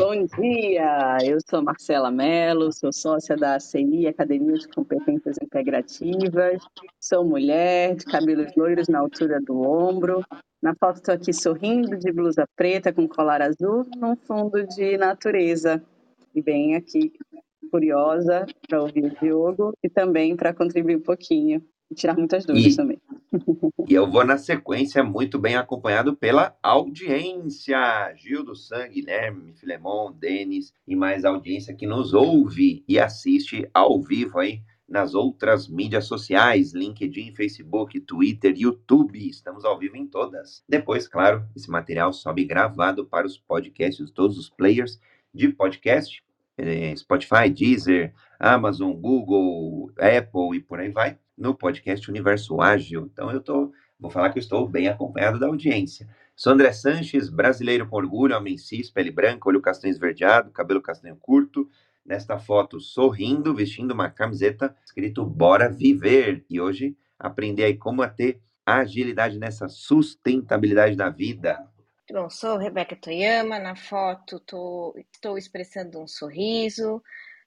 Bom dia, eu sou Marcela Mello, sou sócia da ACI, Academia de Competências Integrativas, sou mulher, de cabelos loiros na altura do ombro. Na foto estou aqui sorrindo, de blusa preta com colar azul, num fundo de natureza. E bem aqui, curiosa para ouvir o Diogo e também para contribuir um pouquinho e tirar muitas dúvidas E, também. e eu vou na sequência, muito bem acompanhado pela audiência. Gil do Sangue, Guilherme, Filemon, Denis e mais audiência que nos ouve e assiste ao vivo aí nas outras mídias sociais, LinkedIn, Facebook, Twitter, YouTube. Estamos ao vivo em todas. Depois, claro, esse material sobe gravado para os podcasts, todos os players de podcast, eh, Spotify, Deezer, Amazon, Google, Apple e por aí vai, no podcast Universo Ágil. Então eu tô, vou falar que eu estou bem acompanhado da audiência. Sou André Sanches, brasileiro com orgulho, homem cis, pele branca, olho castanho esverdeado, cabelo castanho curto. Nesta foto, sorrindo, vestindo uma camiseta escrito Bora Viver. E hoje aprender aí como a ter agilidade nessa sustentabilidade da vida. Bom, sou Rebeca Toyama, na foto tô, estou expressando um sorriso,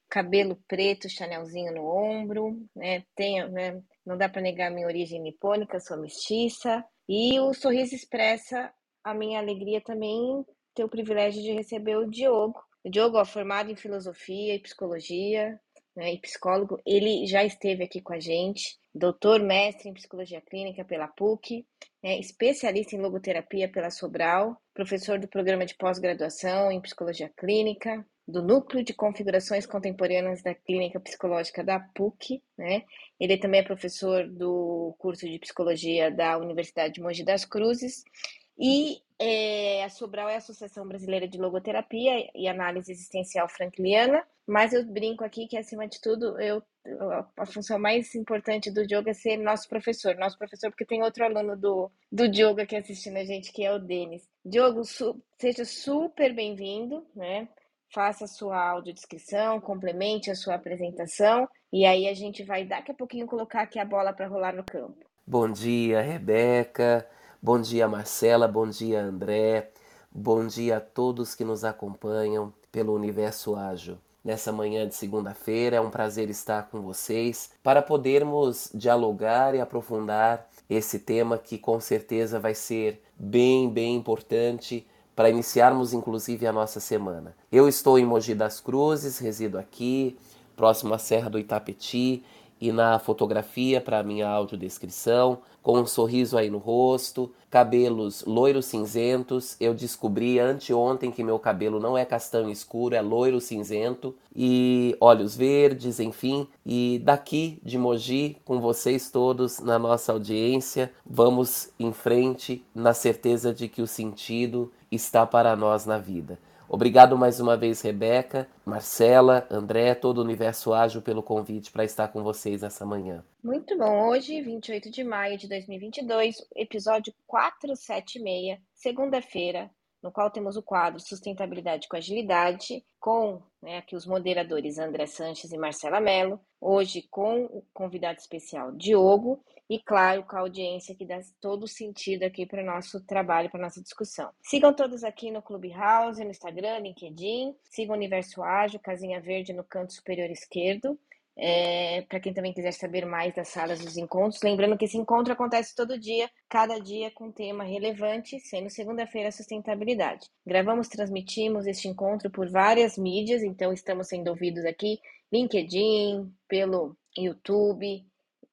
cabelo preto, chanelzinho no ombro, né? Tenho, né? Não dá para negar minha origem nipônica, sou mestiça, e o sorriso expressa a minha alegria também ter o privilégio de receber o Diogo. O Diogo, formado em filosofia e psicologia, né, e psicólogo, ele já esteve aqui com a gente, doutor mestre em psicologia clínica pela PUC, né, especialista em logoterapia pela Sobral, professor do programa de pós-graduação em psicologia clínica, do Núcleo de Configurações Contemporâneas da Clínica Psicológica da PUC, né? Ele também é professor do curso de psicologia da Universidade de Mogi das Cruzes e é, a Sobral é a Associação Brasileira de Logoterapia e Análise Existencial Frankliana, mas eu brinco aqui que, acima de tudo, eu, a função mais importante do Diogo é ser nosso professor. Nosso professor, porque tem outro aluno do, do Diogo aqui assistindo a gente, que é o Denis. Diogo, su, seja super bem-vindo, né? Faça a sua audiodescrição, complemente a sua apresentação, e aí a gente vai daqui a pouquinho colocar aqui a bola para rolar no campo. Bom dia, Rebeca. Bom dia, Marcela. Bom dia, André. Bom dia a todos que nos acompanham pelo Universo Ágil. Nessa manhã de segunda-feira é um prazer estar com vocês para podermos dialogar e aprofundar esse tema que com certeza vai ser bem, bem importante para iniciarmos inclusive a nossa semana. Eu estou em Mogi das Cruzes, resido aqui, próximo à Serra do Itapetí, e na fotografia para minha audiodescrição, com um sorriso aí no rosto, cabelos loiros cinzentos. Eu descobri anteontem que meu cabelo não é castanho escuro, é loiro cinzento e olhos verdes, enfim. E daqui de Mogi, com vocês todos na nossa audiência, vamos em frente na certeza de que o sentido está para nós na vida. Obrigado mais uma vez, Rebeca, Marcela, André, todo o Universo Ágil pelo convite para estar com vocês nessa manhã. Muito bom. Hoje, 28 de maio de 2022, episódio 476, segunda-feira, no qual temos o quadro Sustentabilidade com Agilidade, com né, aqui os moderadores André Sanches e Marcela Mello, hoje com o convidado especial Diogo, e, claro, com a audiência que dá todo sentido aqui para o nosso trabalho, para a nossa discussão. Sigam todos aqui no Clubhouse, no Instagram, LinkedIn, sigam o Universo Ágil, casinha verde no canto superior esquerdo. É, para quem também quiser saber mais das salas dos encontros, lembrando que esse encontro acontece todo dia, cada dia com tema relevante, sendo segunda-feira sustentabilidade. Gravamos, transmitimos este encontro por várias mídias, então estamos sendo ouvidos aqui, LinkedIn, pelo YouTube,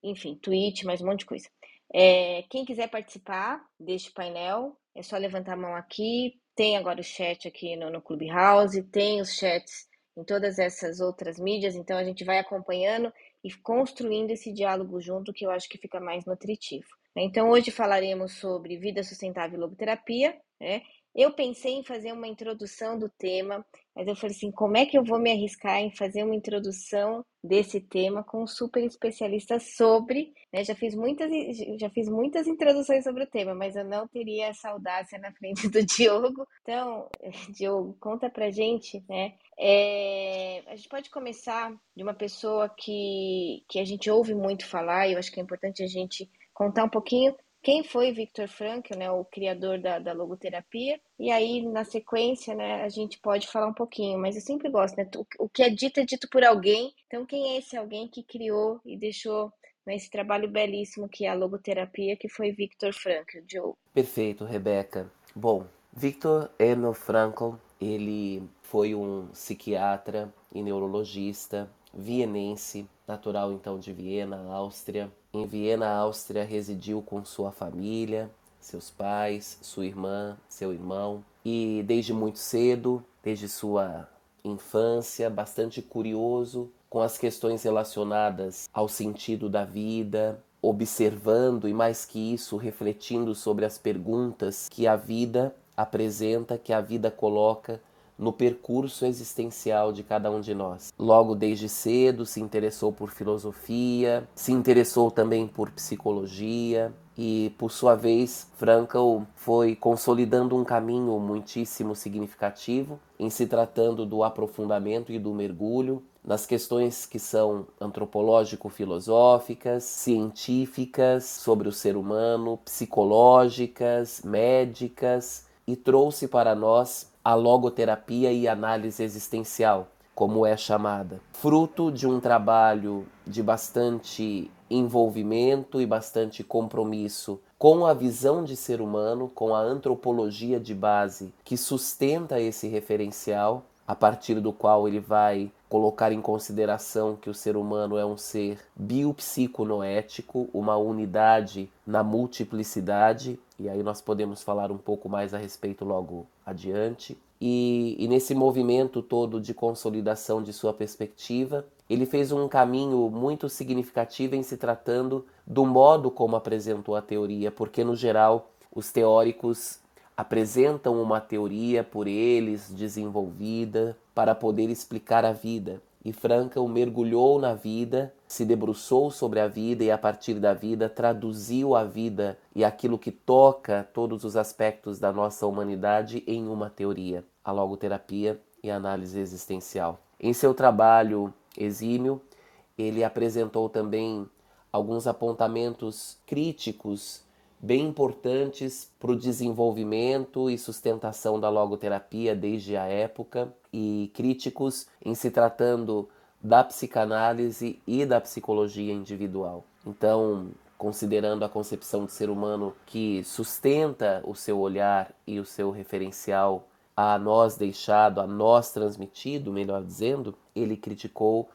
enfim, Twitch, mais um monte de coisa. É, quem quiser participar deste painel, é só levantar a mão aqui. Tem agora o chat aqui no, no Clubhouse, tem os chats em todas essas outras mídias, então a gente vai acompanhando e construindo esse diálogo junto, que eu acho que fica mais nutritivo. Então, hoje falaremos sobre vida sustentável e logoterapia, né? Eu pensei em fazer uma introdução do tema, mas eu falei assim, como é que eu vou me arriscar em fazer uma introdução desse tema com um super especialista sobre, né? Já fiz muitas já fiz muitas introduções sobre o tema, mas eu não teria essa audácia na frente do Diogo. Então, Diogo, conta pra gente, né? É, a gente pode começar de uma pessoa que, que a gente ouve muito falar, e eu acho que é importante a gente contar um pouquinho quem foi Viktor Frankl, né, o criador da, da logoterapia, e aí na sequência, né, a gente pode falar um pouquinho, mas eu sempre gosto, né, o, que é dito é dito por alguém, então quem é esse alguém que criou e deixou né, esse trabalho belíssimo que é a logoterapia, que foi Viktor Frankl, Joe? Perfeito, Rebeca. Bom, Viktor Emil Frankl, ele foi um psiquiatra e neurologista vienense, natural então de Viena, Áustria. Em Viena, Áustria, residiu com sua família, seus pais, sua irmã, seu irmão, e desde muito cedo, desde sua infância, bastante curioso com as questões relacionadas ao sentido da vida, observando e mais que isso, refletindo sobre as perguntas que a vida apresenta, que a vida coloca no percurso existencial de cada um de nós. Logo desde cedo se interessou por filosofia, se interessou também por psicologia e, por sua vez, Frankl foi consolidando um caminho muitíssimo significativo em se tratando do aprofundamento e do mergulho nas questões que são antropológico-filosóficas, científicas sobre o ser humano, psicológicas, médicas e trouxe para nós a logoterapia e análise existencial, como é chamada, fruto de um trabalho de bastante envolvimento e bastante compromisso com a visão de ser humano, com a antropologia de base que sustenta esse referencial, a partir do qual ele vai colocar em consideração que o ser humano é um ser biopsiconoético, uma unidade na multiplicidade, e aí nós podemos falar um pouco mais a respeito logo adiante. E, e nesse movimento todo de consolidação de sua perspectiva, ele fez um caminho muito significativo em se tratando do modo como apresentou a teoria, porque no geral os teóricos apresentam uma teoria por eles desenvolvida para poder explicar a vida. E Frankl mergulhou na vida, se debruçou sobre a vida e a partir da vida traduziu a vida e aquilo que toca todos os aspectos da nossa humanidade em uma teoria, a logoterapia e a análise existencial. Em seu trabalho exímio, ele apresentou também alguns apontamentos críticos bem importantes para o desenvolvimento e sustentação da logoterapia desde a época e críticos em se tratando da psicanálise e da psicologia individual. Então, considerando a concepção de ser humano que sustenta o seu olhar e o seu referencial a nós deixado, a nós transmitido, melhor dizendo, ele criticou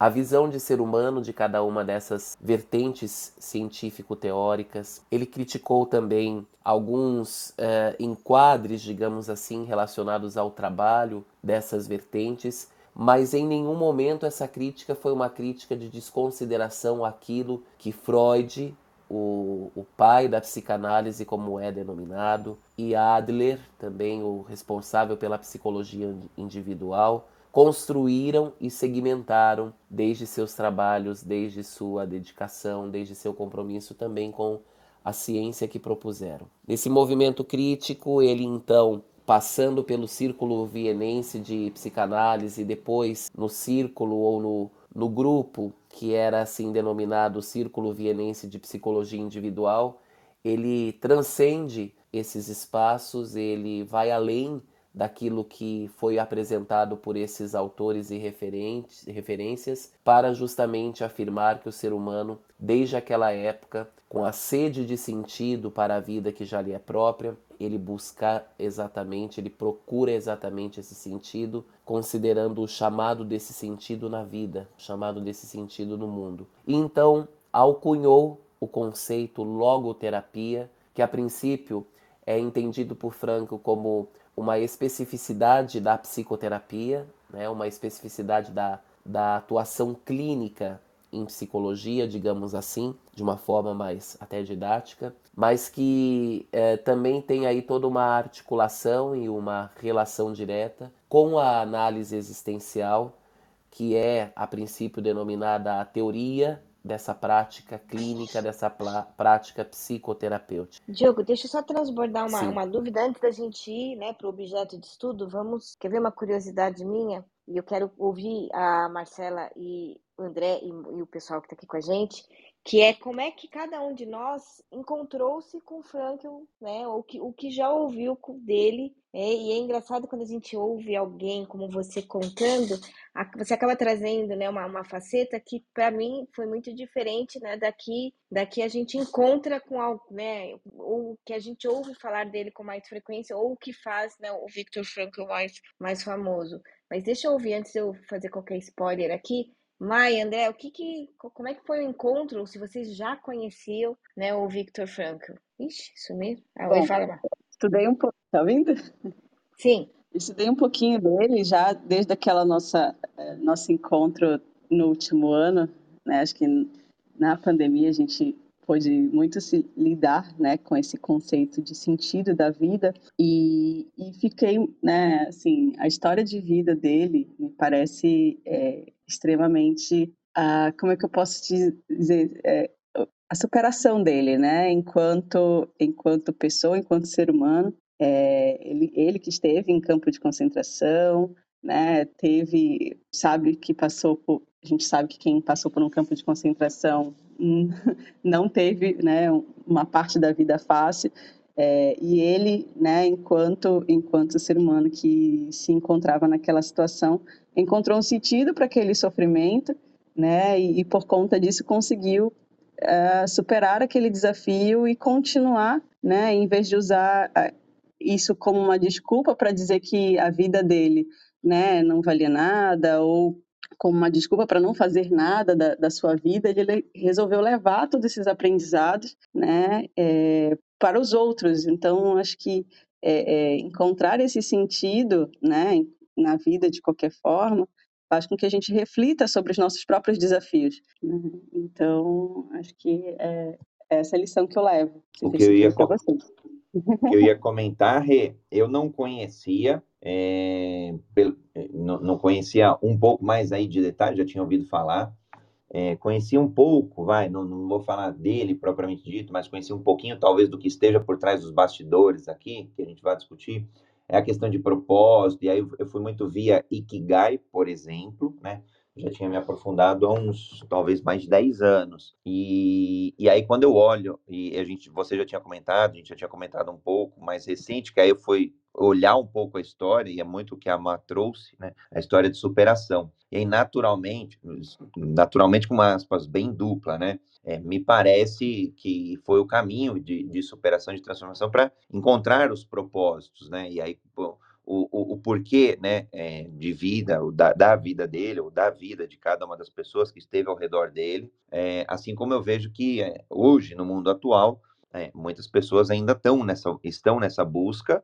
a visão de ser humano de cada uma dessas vertentes científico-teóricas. Ele criticou também alguns uh, enquadres, digamos assim, relacionados ao trabalho dessas vertentes, mas em nenhum momento essa crítica foi uma crítica de desconsideração àquilo que Freud, o, o pai da psicanálise, como é denominado, e Adler, também o responsável pela psicologia individual, construíram e segmentaram desde seus trabalhos, desde sua dedicação, desde seu compromisso também com a ciência que propuseram. Nesse movimento crítico, ele então, passando pelo círculo vienense de psicanálise, depois no círculo ou no, no grupo que era assim denominado Círculo Vienense de Psicologia Individual, ele transcende esses espaços, ele vai além daquilo que foi apresentado por esses autores e referências para justamente afirmar que o ser humano, desde aquela época, com a sede de sentido para a vida que já lhe é própria, ele busca exatamente, ele procura exatamente esse sentido, considerando o chamado desse sentido na vida, o chamado desse sentido no mundo. E então alcunhou o conceito logoterapia, que a princípio é entendido por Franco como uma especificidade da psicoterapia, né, uma especificidade da, da atuação clínica em psicologia, digamos assim, de uma forma mais até didática, mas que é, também tem aí toda uma articulação e uma relação direta com a análise existencial, que é a princípio denominada a teoria dessa prática clínica, dessa prática psicoterapêutica. Diogo, deixa eu só transbordar uma, uma dúvida antes da gente ir né, para o objeto de estudo. Vamos. Quer ver uma curiosidade minha? E eu quero ouvir a Marcela e André e, e o pessoal que está aqui com a gente, que é como é que cada um de nós encontrou-se com o Franklin, né? Ou que, o que já ouviu dele. É, e é engraçado quando a gente ouve alguém como você contando, a, você acaba trazendo né, uma, uma faceta que para mim foi muito diferente, né? Daqui, daqui a gente encontra com algo, né? Ou que a gente ouve falar dele com mais frequência, ou o que faz né, o Victor Frankl mais, mais famoso. Mas deixa eu ouvir antes de eu fazer qualquer spoiler aqui Mai, André, o que que, como é que foi o encontro? Se vocês já conheciam, né, o Victor Frankl? Ixi, sumiu. Ah, Bom, fala, Estudei um pouco, tá vendo? Sim. Estudei um pouquinho dele já desde aquela nossa eh, nosso encontro no último ano, né? Acho que na pandemia a gente pôde muito se lidar né, com esse conceito de sentido da vida. E, e fiquei, né, assim, a história de vida dele me parece é, extremamente, ah, como é que eu posso dizer, é, a superação dele, né, enquanto, enquanto pessoa, enquanto ser humano, é, ele, ele que esteve em campo de concentração, né, teve, sabe que passou por, a gente sabe que quem passou por um campo de concentração não teve né, uma parte da vida fácil. É, e ele, né, enquanto, enquanto ser humano que se encontrava naquela situação, encontrou um sentido para aquele sofrimento, né, e, e, por conta disso conseguiu uh, superar aquele desafio e continuar, né, em vez de usar uh, isso como uma desculpa para dizer que a vida dele, né, não valia nada ou como uma desculpa para não fazer nada da, da, sua vida, ele resolveu levar todos esses aprendizados né, é, para os outros. Então, acho que é, é, encontrar esse sentido né, na vida de qualquer forma faz com que a gente reflita sobre os nossos próprios desafios. Né? Então, acho que é, é essa a lição que eu levo. O que eu ia, com... que eu ia comentar, eu não conhecia é, não, conhecia um pouco mais aí de detalhe, já tinha ouvido falar. É, conhecia um pouco, vai, não, não vou falar dele propriamente dito, mas conhecia um pouquinho talvez do que esteja por trás dos bastidores aqui, que a gente vai discutir. É a questão de propósito, e aí eu fui muito via Ikigai, por exemplo, né? Já tinha me aprofundado há uns, talvez, mais de 10 anos. E, e aí, quando eu olho, e a gente, você já tinha comentado, a gente já tinha comentado um pouco mais recente, que aí eu fui olhar um pouco a história, e é muito o que a Má trouxe, né? A história de superação. E aí, naturalmente, naturalmente com aspas bem dupla, né? É, me parece que foi o caminho de, de superação, de transformação para encontrar os propósitos, né? E aí, bom, o, o, o, porquê né, é, de vida, o da, da, vida dele, ou da vida de cada uma das pessoas que esteve ao redor dele. É, assim como eu vejo que é, hoje, no mundo atual, muitas pessoas ainda estão nessa, estão nessa busca,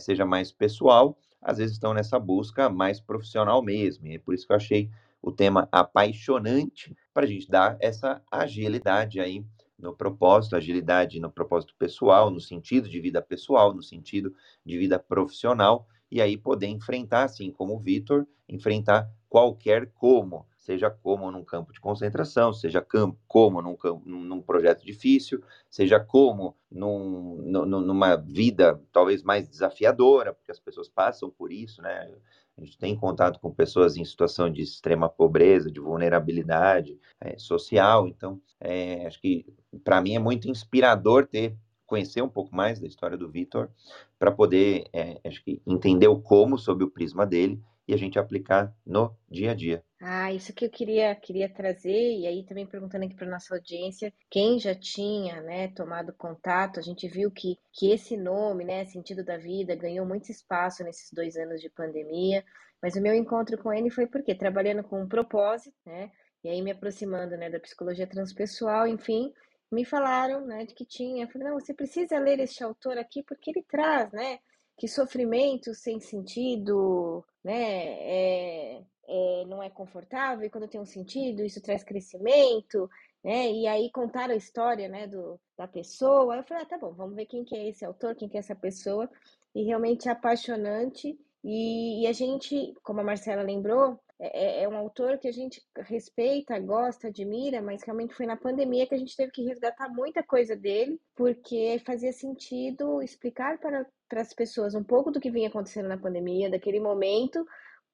seja mais pessoal, às vezes estão nessa busca mais profissional mesmo. E é por isso que eu achei o tema apaixonante para a gente dar essa agilidade aí no propósito, agilidade no propósito pessoal, no sentido de vida pessoal, no sentido de vida profissional, e aí poder enfrentar, assim como o Vitor, enfrentar qualquer como, seja como num campo de concentração, seja como num, num projeto difícil, seja como num, numa vida talvez mais desafiadora, porque as pessoas passam por isso, né? A gente tem contato com pessoas em situação de extrema pobreza, de vulnerabilidade é, social. Então, é, acho que para mim é muito inspirador ter conhecer um pouco mais da história do Vitor para poder, é, acho que entender o como sob o prisma dele e a gente aplicar no dia a dia. Ah, isso que eu queria, queria trazer, e aí também perguntando aqui para nossa audiência, quem já tinha né, tomado contato, a gente viu que, que esse nome, né, Sentido da Vida, ganhou muito espaço nesses dois anos de pandemia, mas o meu encontro com ele foi porque trabalhando com um propósito, né, e aí me aproximando né, da psicologia transpessoal, enfim, me falaram né, de que tinha. Eu falei, não, você precisa ler este autor aqui porque ele traz, né? Que sofrimento sem sentido, né? É, é, não é confortável, e quando tem um sentido, isso traz crescimento, né? E aí contaram a história, né, do, da pessoa. Eu falei, ah, tá bom, vamos ver quem que é esse autor, quem que é essa pessoa. E realmente é apaixonante. E, e a gente, como a Marcela lembrou, é, é, é um autor que a gente respeita, gosta, admira, mas realmente foi na pandemia que a gente teve que resgatar muita coisa dele, porque fazia sentido explicar para, para as pessoas um pouco do que vinha acontecendo na pandemia, daquele momento,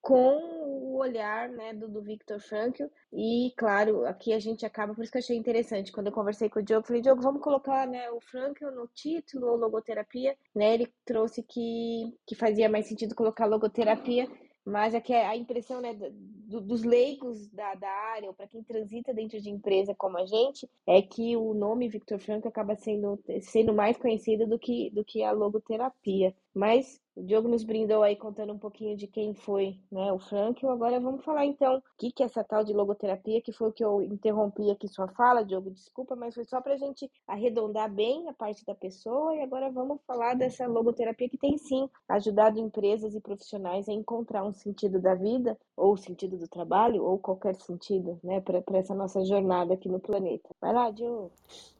com o olhar né, do, do Victor Frankl. E, claro, aqui a gente acaba, por isso que eu achei interessante. Quando eu conversei com o Diogo, falei, Diogo, vamos colocar né, o Frankl no título ou logoterapia. Né, ele trouxe que, que fazia mais sentido colocar logoterapia mas é que a impressão né, do, dos leigos da, da área, ou para quem transita dentro de empresa como a gente, é que o nome Victor Franco acaba sendo, sendo mais conhecido do que, do que a logoterapia. Mas o Diogo nos brindou aí contando um pouquinho de quem foi né, o Frank. Agora vamos falar então o que, que é essa tal de logoterapia, que foi o que eu interrompi aqui sua fala, Diogo, desculpa, mas foi só para a gente arredondar bem a parte da pessoa. E agora vamos falar dessa logoterapia que tem sim ajudado empresas e profissionais a encontrar um sentido da vida, ou sentido do trabalho, ou qualquer sentido, né, para essa nossa jornada aqui no planeta. Vai lá, Diogo.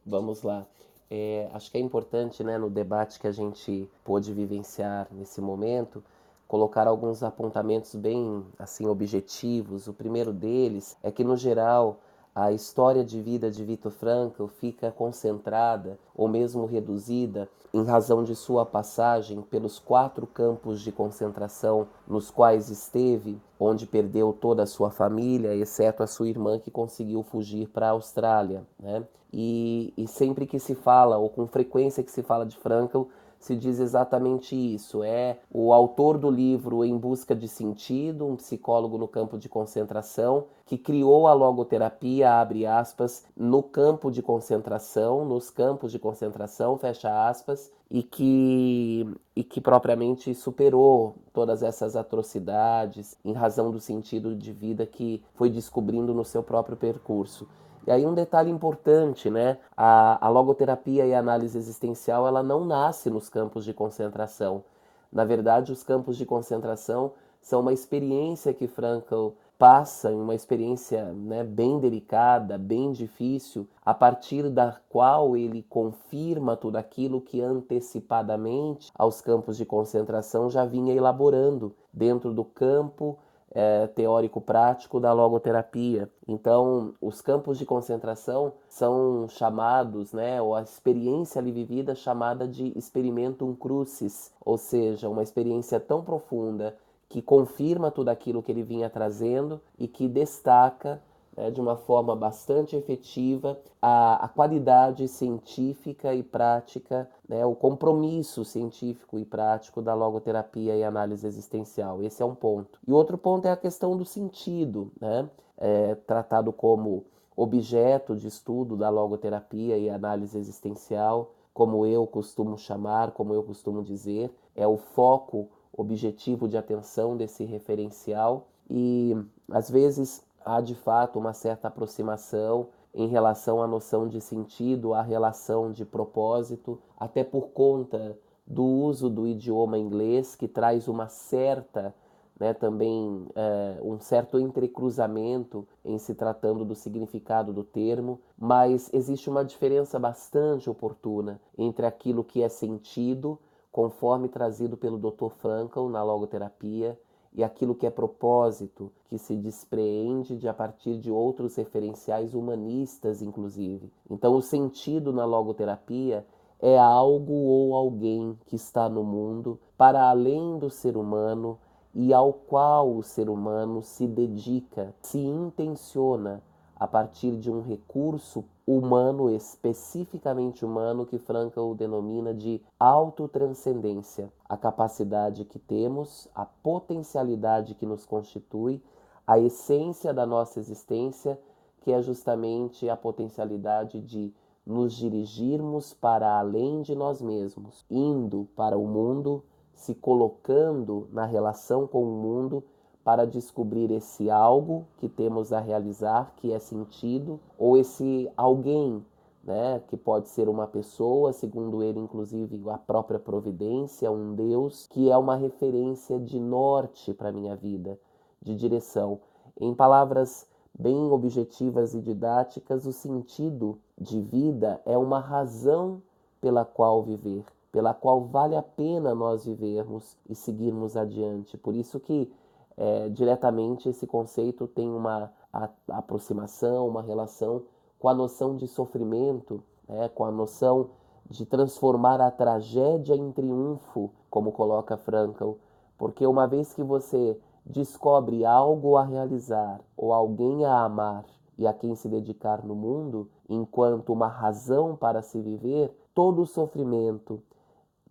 Vamos lá. É, acho que é importante, né, no debate que a gente pôde vivenciar nesse momento, colocar alguns apontamentos bem assim objetivos. O primeiro deles é que no geral a história de vida de Vitor Frankl fica concentrada ou mesmo reduzida em razão de sua passagem pelos quatro campos de concentração nos quais esteve, onde perdeu toda a sua família, exceto a sua irmã que conseguiu fugir para a Austrália. Né? E, e sempre que se fala, ou com frequência que se fala de Frankl, se diz exatamente isso. É o autor do livro Em Busca de Sentido, um psicólogo no campo de concentração, que criou a logoterapia, abre aspas, no campo de concentração, nos campos de concentração, fecha aspas, e que, e que propriamente superou todas essas atrocidades em razão do sentido de vida que foi descobrindo no seu próprio percurso. E aí um detalhe importante, né? A, a logoterapia e a análise existencial, ela não nasce nos campos de concentração. Na verdade, os campos de concentração são uma experiência que Frankl passa uma experiência né, bem delicada, bem difícil, a partir da qual ele confirma tudo aquilo que antecipadamente aos campos de concentração já vinha elaborando dentro do campo é, teórico-prático da logoterapia. Então, os campos de concentração são chamados, né, ou a experiência ali vivida chamada de experimentum crucis, ou seja, uma experiência tão profunda que confirma tudo aquilo que ele vinha trazendo e que destaca né, de uma forma bastante efetiva a, a qualidade científica e prática, né, o compromisso científico e prático da logoterapia e análise existencial. Esse é um ponto. E outro ponto é a questão do sentido, né, é, tratado como objeto de estudo da logoterapia e análise existencial, como eu costumo chamar, como eu costumo dizer, é o foco objetivo de atenção desse referencial e às vezes há de fato uma certa aproximação em relação à noção de sentido, à relação de propósito, até por conta do uso do idioma inglês, que traz uma certa, né, também é, um certo entrecruzamento em se tratando do significado do termo, mas existe uma diferença bastante oportuna entre aquilo que é sentido, conforme trazido pelo Dr. Frankl na logoterapia, e aquilo que é propósito, que se despreende de a partir de outros referenciais humanistas, inclusive. Então, o sentido na logoterapia é algo ou alguém que está no mundo para além do ser humano e ao qual o ser humano se dedica, se intenciona a partir de um recurso humano, especificamente humano, que Frankl denomina de autotranscendência, a capacidade que temos, a potencialidade que nos constitui, a essência da nossa existência, que é justamente a potencialidade de nos dirigirmos para além de nós mesmos, indo para o mundo, se colocando na relação com o mundo para descobrir esse algo que temos a realizar, que é sentido, ou esse alguém, né, que pode ser uma pessoa, segundo ele, inclusive, a própria providência, um Deus, que é uma referência de norte para a minha vida, de direção. Em palavras bem objetivas e didáticas, o sentido de vida é uma razão pela qual viver, pela qual vale a pena nós vivermos e seguirmos adiante. Por isso que é, diretamente esse conceito tem uma a, aproximação, uma relação com a noção de sofrimento, né, com a noção de transformar a tragédia em triunfo, como coloca Frankl, porque uma vez que você descobre algo a realizar ou alguém a amar e a quem se dedicar no mundo, enquanto uma razão para se viver, todo o sofrimento,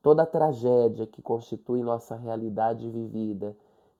toda a tragédia que constitui nossa realidade vivida,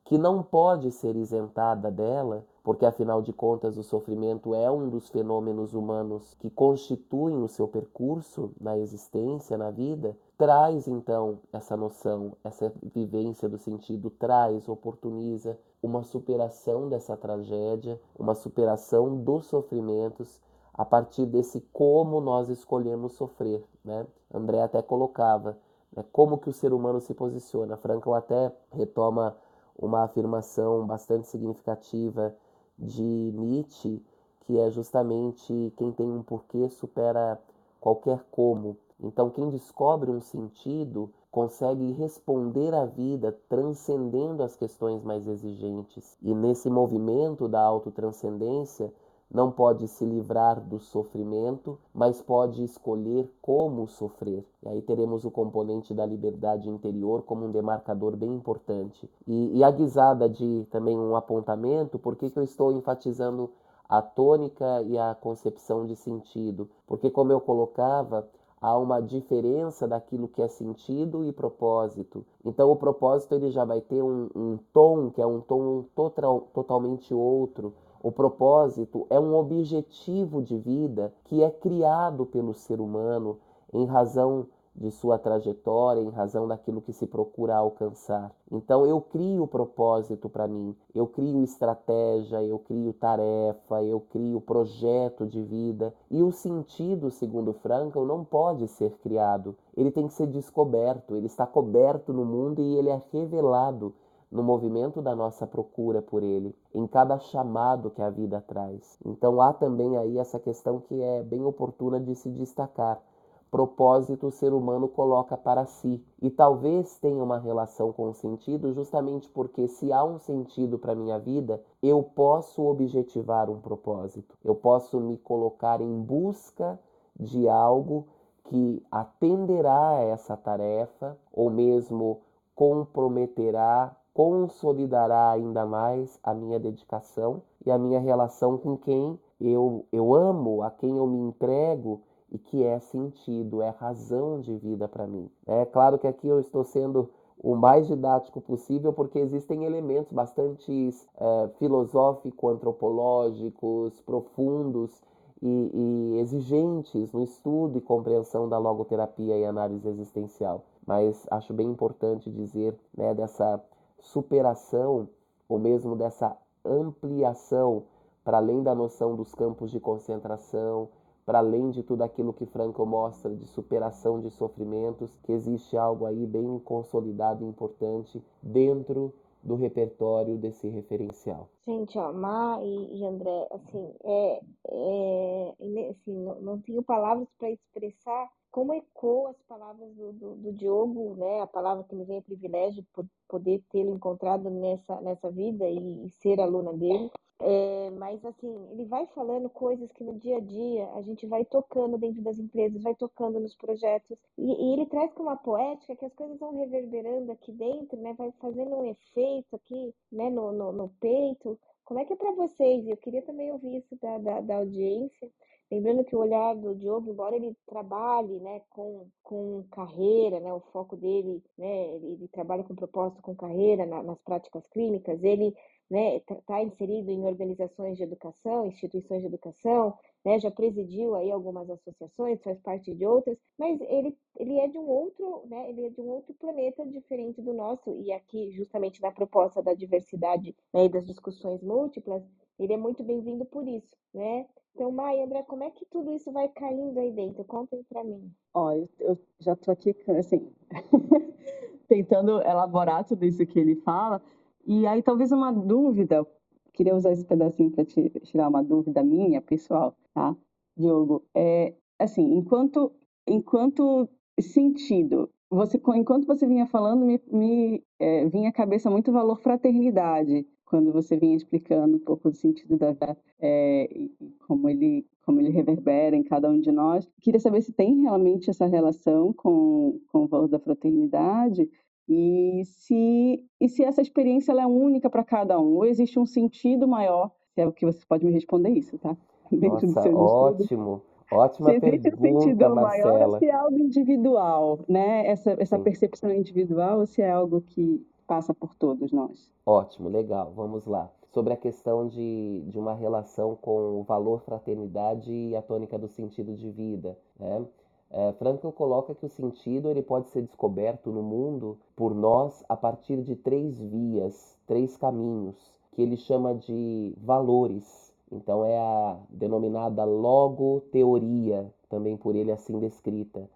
que não pode ser isentada dela, porque afinal de contas o sofrimento é um dos fenômenos humanos que constituem o seu percurso na existência, na vida, traz então essa noção, essa vivência do sentido, traz, oportuniza uma superação dessa tragédia, uma superação dos sofrimentos a partir desse como nós escolhemos sofrer, né? André até colocava né, como que o ser humano se posiciona. Frankl até retoma uma afirmação bastante significativa de Nietzsche, que é justamente quem tem um porquê supera qualquer como. Então, quem descobre um sentido consegue responder à vida transcendendo as questões mais exigentes. E nesse movimento da autotranscendência, não pode se livrar do sofrimento, mas pode escolher como sofrer. E aí teremos o componente da liberdade interior como um demarcador bem importante. E, e a guisada de também um apontamento, por que, que eu estou enfatizando a tônica e a concepção de sentido? Porque, como eu colocava, há uma diferença daquilo que é sentido e propósito. Então o propósito ele já vai ter um, um tom que é um tom total, totalmente outro o propósito é um objetivo de vida que é criado pelo ser humano em razão de sua trajetória, em razão daquilo que se procura alcançar. Então eu crio propósito para mim, eu crio estratégia, eu crio tarefa, eu crio projeto de vida. E o sentido, segundo Frankl, não pode ser criado. Ele tem que ser descoberto, ele está coberto no mundo e ele é revelado no movimento da nossa procura por Ele, em cada chamado que a vida traz. Então há também aí essa questão que é bem oportuna de se destacar. Propósito o ser humano coloca para si e talvez tenha uma relação com o sentido, justamente porque se há um sentido para minha vida, eu posso objetivar um propósito. Eu posso me colocar em busca de algo que atenderá a essa tarefa ou mesmo comprometerá consolidará ainda mais a minha dedicação e a minha relação com quem eu, eu amo, a quem eu me entrego e que é sentido, é razão de vida para mim. É claro que aqui eu estou sendo o mais didático possível, porque existem elementos bastante é, filosófico-antropológicos, profundos e, e, exigentes no estudo e compreensão da logoterapia e análise existencial. Mas acho bem importante dizer né, dessa superação ou mesmo dessa ampliação para além da noção dos campos de concentração, para além de tudo aquilo que Franco mostra de superação de sofrimentos, que existe algo aí bem consolidado e importante dentro do repertório desse referencial. Gente, ó, Má e, e André, assim, é, é, assim não, não tenho palavras para expressar como ecoa as palavras do, do, do, Diogo, né? A palavra que me vem é privilégio por poder tê-lo encontrado nessa, nessa vida e, e ser aluna dele. É, mas assim, ele vai falando coisas que no dia a dia a gente vai tocando dentro das empresas, vai tocando nos projetos, e, e ele traz com uma poética que as coisas vão reverberando aqui dentro, né? Vai fazendo um efeito aqui, né? No, no, no peito. Como é que é para vocês? Eu queria também ouvir isso da, da, da audiência. Lembrando que o olhar do Diogo, embora ele trabalhe né, com, com carreira, né, o foco dele, né, ele, trabalha com propósito com carreira na, nas práticas clínicas, ele né, está tá inserido em organizações de educação, instituições de educação, né, já presidiu aí algumas associações, faz parte de outras, mas ele, ele é de um outro, né, ele é de um outro planeta diferente do nosso, e aqui, justamente na proposta da diversidade né, e das discussões múltiplas, ele é muito bem-vindo por isso, né? Então, Maia, André, como é que tudo isso vai caindo aí dentro? Contem para mim. Ó, eu, eu já estou aqui, assim, tentando elaborar tudo isso que ele fala. E aí, talvez uma dúvida, queria usar esse pedacinho para tirar uma dúvida minha, pessoal, tá? Diogo, é, assim, enquanto, enquanto sentido, você, enquanto você vinha falando, me, me é, vinha à cabeça muito o valor fraternidade, quando você vinha explicando um pouco do sentido da é, como ele como ele reverbera em cada um de nós. Queria saber se tem realmente essa relação com, com o valor da fraternidade E se, e se essa experiência é única para cada um, ou existe um sentido maior, se é o que você pode me responder isso, tá? Dentro Nossa, ótimo. Ótima se existe pergunta, um sentido Marcela. maior, se é algo individual, né? Essa, essa percepção individual, ou se é algo que passa por todos nós. Ótimo, legal. Vamos lá. Sobre a questão de, de uma relação com o valor fraternidade e a tônica do sentido de vida, né? É, Frankl coloca que o sentido ele pode ser descoberto no mundo por nós a partir de três vias, três caminhos, que ele chama de valores. Então é a denominada logoteoria, também por ele assim descrita.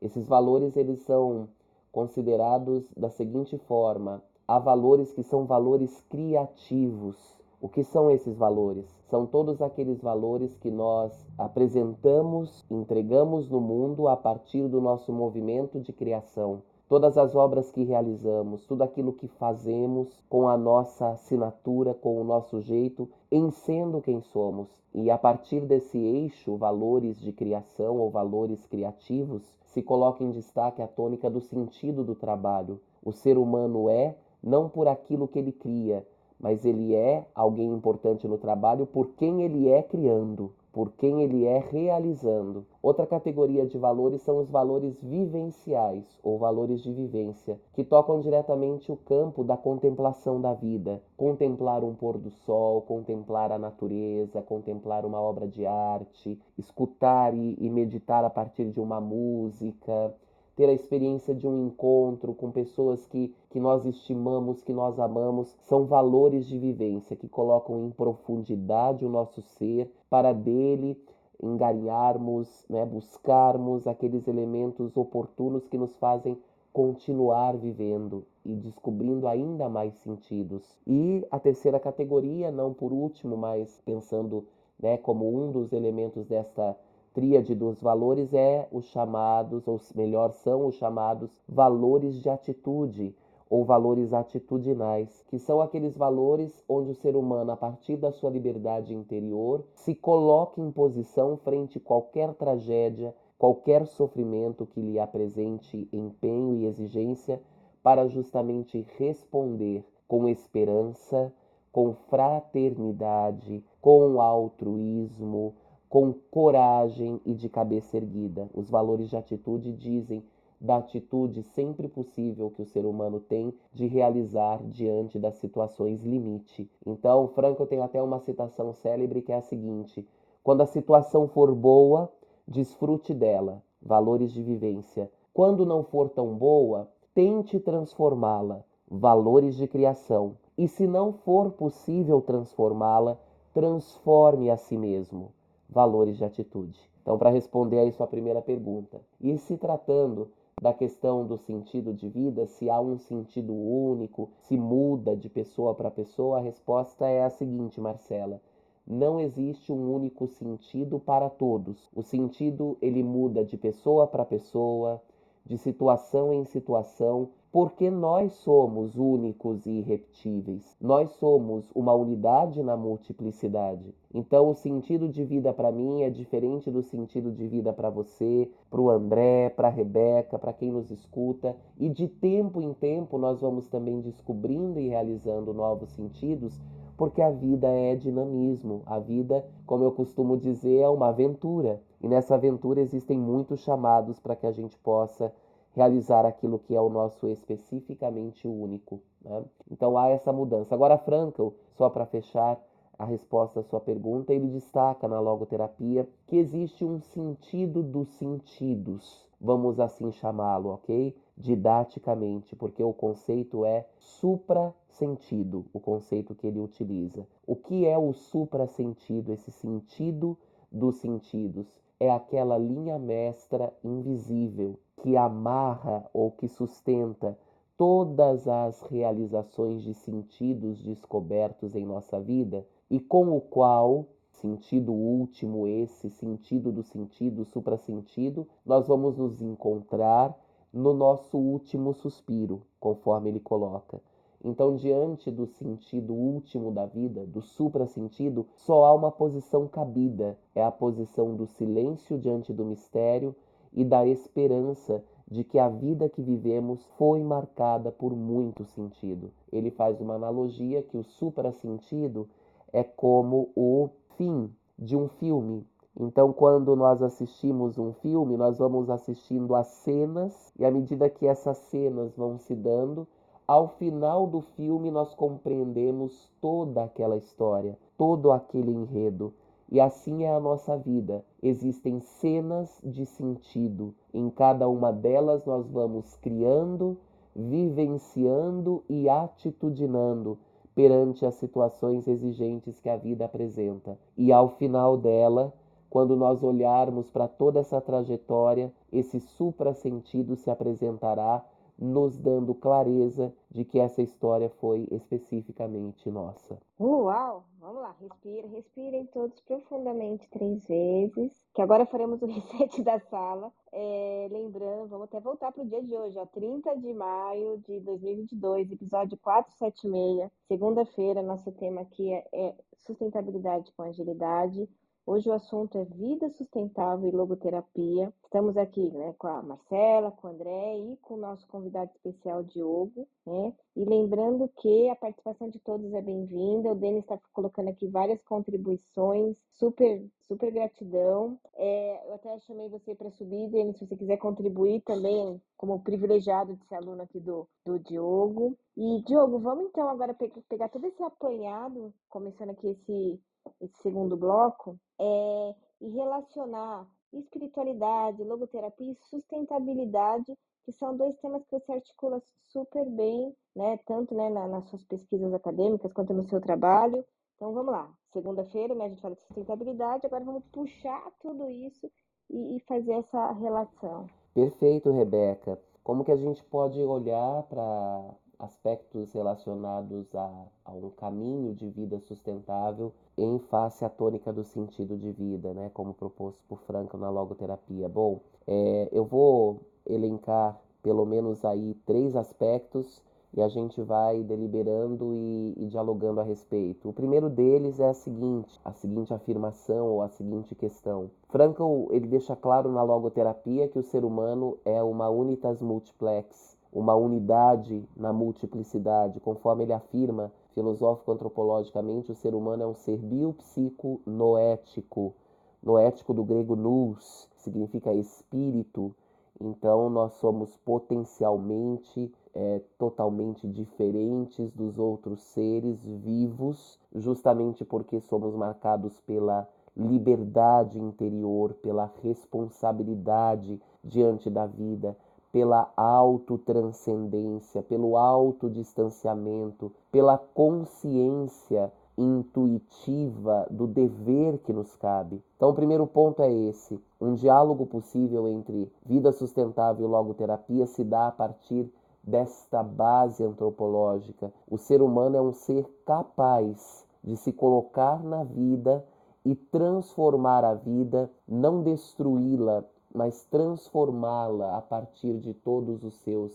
Esses valores eles são considerados da seguinte forma: há valores que são valores criativos, o que são esses valores? São todos aqueles valores que nós apresentamos, entregamos no mundo a partir do nosso movimento de criação. Todas as obras que realizamos, tudo aquilo que fazemos com a nossa assinatura, com o nosso jeito, em sendo quem somos. E a partir desse eixo, valores de criação ou valores criativos, se coloca em destaque a tônica do sentido do trabalho. O ser humano é não por aquilo que ele cria, mas ele é alguém importante no trabalho por quem ele é criando, por quem ele é realizando. Outra categoria de valores são os valores vivenciais ou valores de vivência, que tocam diretamente o campo da contemplação da vida, contemplar um pôr do sol, contemplar a natureza, contemplar uma obra de arte, escutar e, meditar a partir de uma música, ter a experiência de um encontro com pessoas que, que nós estimamos, que nós amamos, são valores de vivência que colocam em profundidade o nosso ser para dele engarinharmos, né, buscarmos aqueles elementos oportunos que nos fazem continuar vivendo e descobrindo ainda mais sentidos. E a terceira categoria, não por último, mas pensando né, como um dos elementos desta tríade dos valores é os chamados, ou melhor, são os chamados valores de atitude ou valores atitudinais, que são aqueles valores onde o ser humano, a partir da sua liberdade interior, se coloca em posição frente a qualquer tragédia, qualquer sofrimento que lhe apresente empenho e exigência, para justamente responder com esperança, com fraternidade, com altruísmo, com coragem e de cabeça erguida. Os valores de atitude dizem da atitude sempre possível que o ser humano tem de realizar diante das situações limite. Então, Franco tem até uma citação célebre que é a seguinte: quando a situação for boa, desfrute dela, valores de vivência. Quando não for tão boa, tente transformá-la, valores de criação. E se não for possível transformá-la, transforme a si mesmo, valores de atitude. Então, para responder aí sua primeira pergunta, e se tratando da questão do sentido de vida, se há um sentido único, se muda de pessoa para pessoa, a resposta é a seguinte, Marcela: não existe um único sentido para todos. O sentido ele muda de pessoa para pessoa, de situação em situação, porque nós somos únicos e irrepetíveis. Nós somos uma unidade na multiplicidade. Então, o sentido de vida para mim é diferente do sentido de vida para você, para o André, para a Rebeca, para quem nos escuta. E de tempo em tempo nós vamos também descobrindo e realizando novos sentidos, porque a vida é dinamismo. A vida, como eu costumo dizer, é uma aventura. E nessa aventura existem muitos chamados para que a gente possa realizar aquilo que é o nosso especificamente único. Né? Então há essa mudança. Agora, Frankl, só para fechar a resposta à sua pergunta, ele destaca na logoterapia que existe um sentido dos sentidos, vamos assim chamá-lo, ok? Didaticamente, porque o conceito é supra-sentido, o conceito que ele utiliza. O que é o supra-sentido, esse sentido dos sentidos? É aquela linha mestra invisível que amarra ou que sustenta todas as realizações de sentidos descobertos em nossa vida e com o qual, sentido último, esse sentido do sentido, supra-sentido, nós vamos nos encontrar no nosso último suspiro, conforme ele coloca. Então, diante do sentido último da vida, do supra-sentido, só há uma posição cabida: é a posição do silêncio diante do mistério e da esperança de que a vida que vivemos foi marcada por muito sentido. Ele faz uma analogia que o supra-sentido é como o fim de um filme. Então, quando nós assistimos um filme, nós vamos assistindo as cenas, e à medida que essas cenas vão se dando, ao final do filme nós compreendemos toda aquela história, todo aquele enredo. E assim é a nossa vida. Existem cenas de sentido. Em cada uma delas nós vamos criando, vivenciando e atitudinando perante as situações exigentes que a vida apresenta. E ao final dela, quando nós olharmos para toda essa trajetória, esse supra-sentido se apresentará nos dando clareza de que essa história foi especificamente nossa. Uau! Vamos lá, respira, respirem todos profundamente três vezes, que agora faremos o reset da sala. É, lembrando, vamos até voltar para o dia de hoje, ó, 30 de maio de 2022, episódio 476, segunda-feira, nosso tema aqui é, é sustentabilidade com agilidade. Hoje o assunto é vida sustentável e logoterapia. Estamos aqui né, com a Marcela, com o André e com o nosso convidado especial, Diogo. Né? E lembrando que a participação de todos é bem-vinda. O Denis está colocando aqui várias contribuições. Super, super gratidão. É, eu até chamei você para subir, Denis, se você quiser contribuir também como privilegiado de ser aluno aqui do, do Diogo. E, Diogo, vamos então agora pegar todo esse apanhado, começando aqui esse esse segundo bloco, é, e relacionar espiritualidade, logoterapia e sustentabilidade, que são dois temas que você articula super bem, né, tanto né, na, nas suas pesquisas acadêmicas quanto no seu trabalho. Então vamos lá, segunda-feira né, a gente fala de sustentabilidade, agora vamos puxar tudo isso e, e fazer essa relação. Perfeito, Rebeca. Como que a gente pode olhar para aspectos relacionados a, a, um caminho de vida sustentável em face à tônica do sentido de vida, né, como proposto por Franco na logoterapia. Bom, é, eu vou elencar pelo menos aí três aspectos e a gente vai deliberando e, e, dialogando a respeito. O primeiro deles é a seguinte, a seguinte afirmação ou a seguinte questão. Frankl ele deixa claro na logoterapia que o ser humano é uma unitas multiplex, uma unidade na multiplicidade, conforme ele afirma filosófico-antropologicamente, o ser humano é um ser biopsico-noético. Noético do grego nous, significa espírito. Então, nós somos potencialmente é, totalmente diferentes dos outros seres vivos, justamente porque somos marcados pela liberdade interior, pela responsabilidade diante da vida, pela autotranscendência, pelo autodistanciamento, pela consciência intuitiva do dever que nos cabe. Então, o primeiro ponto é esse: um diálogo possível entre vida sustentável e logoterapia se dá a partir desta base antropológica. O ser humano é um ser capaz de se colocar na vida e transformar a vida, não destruí-la, mas transformá-la a partir de todos os seus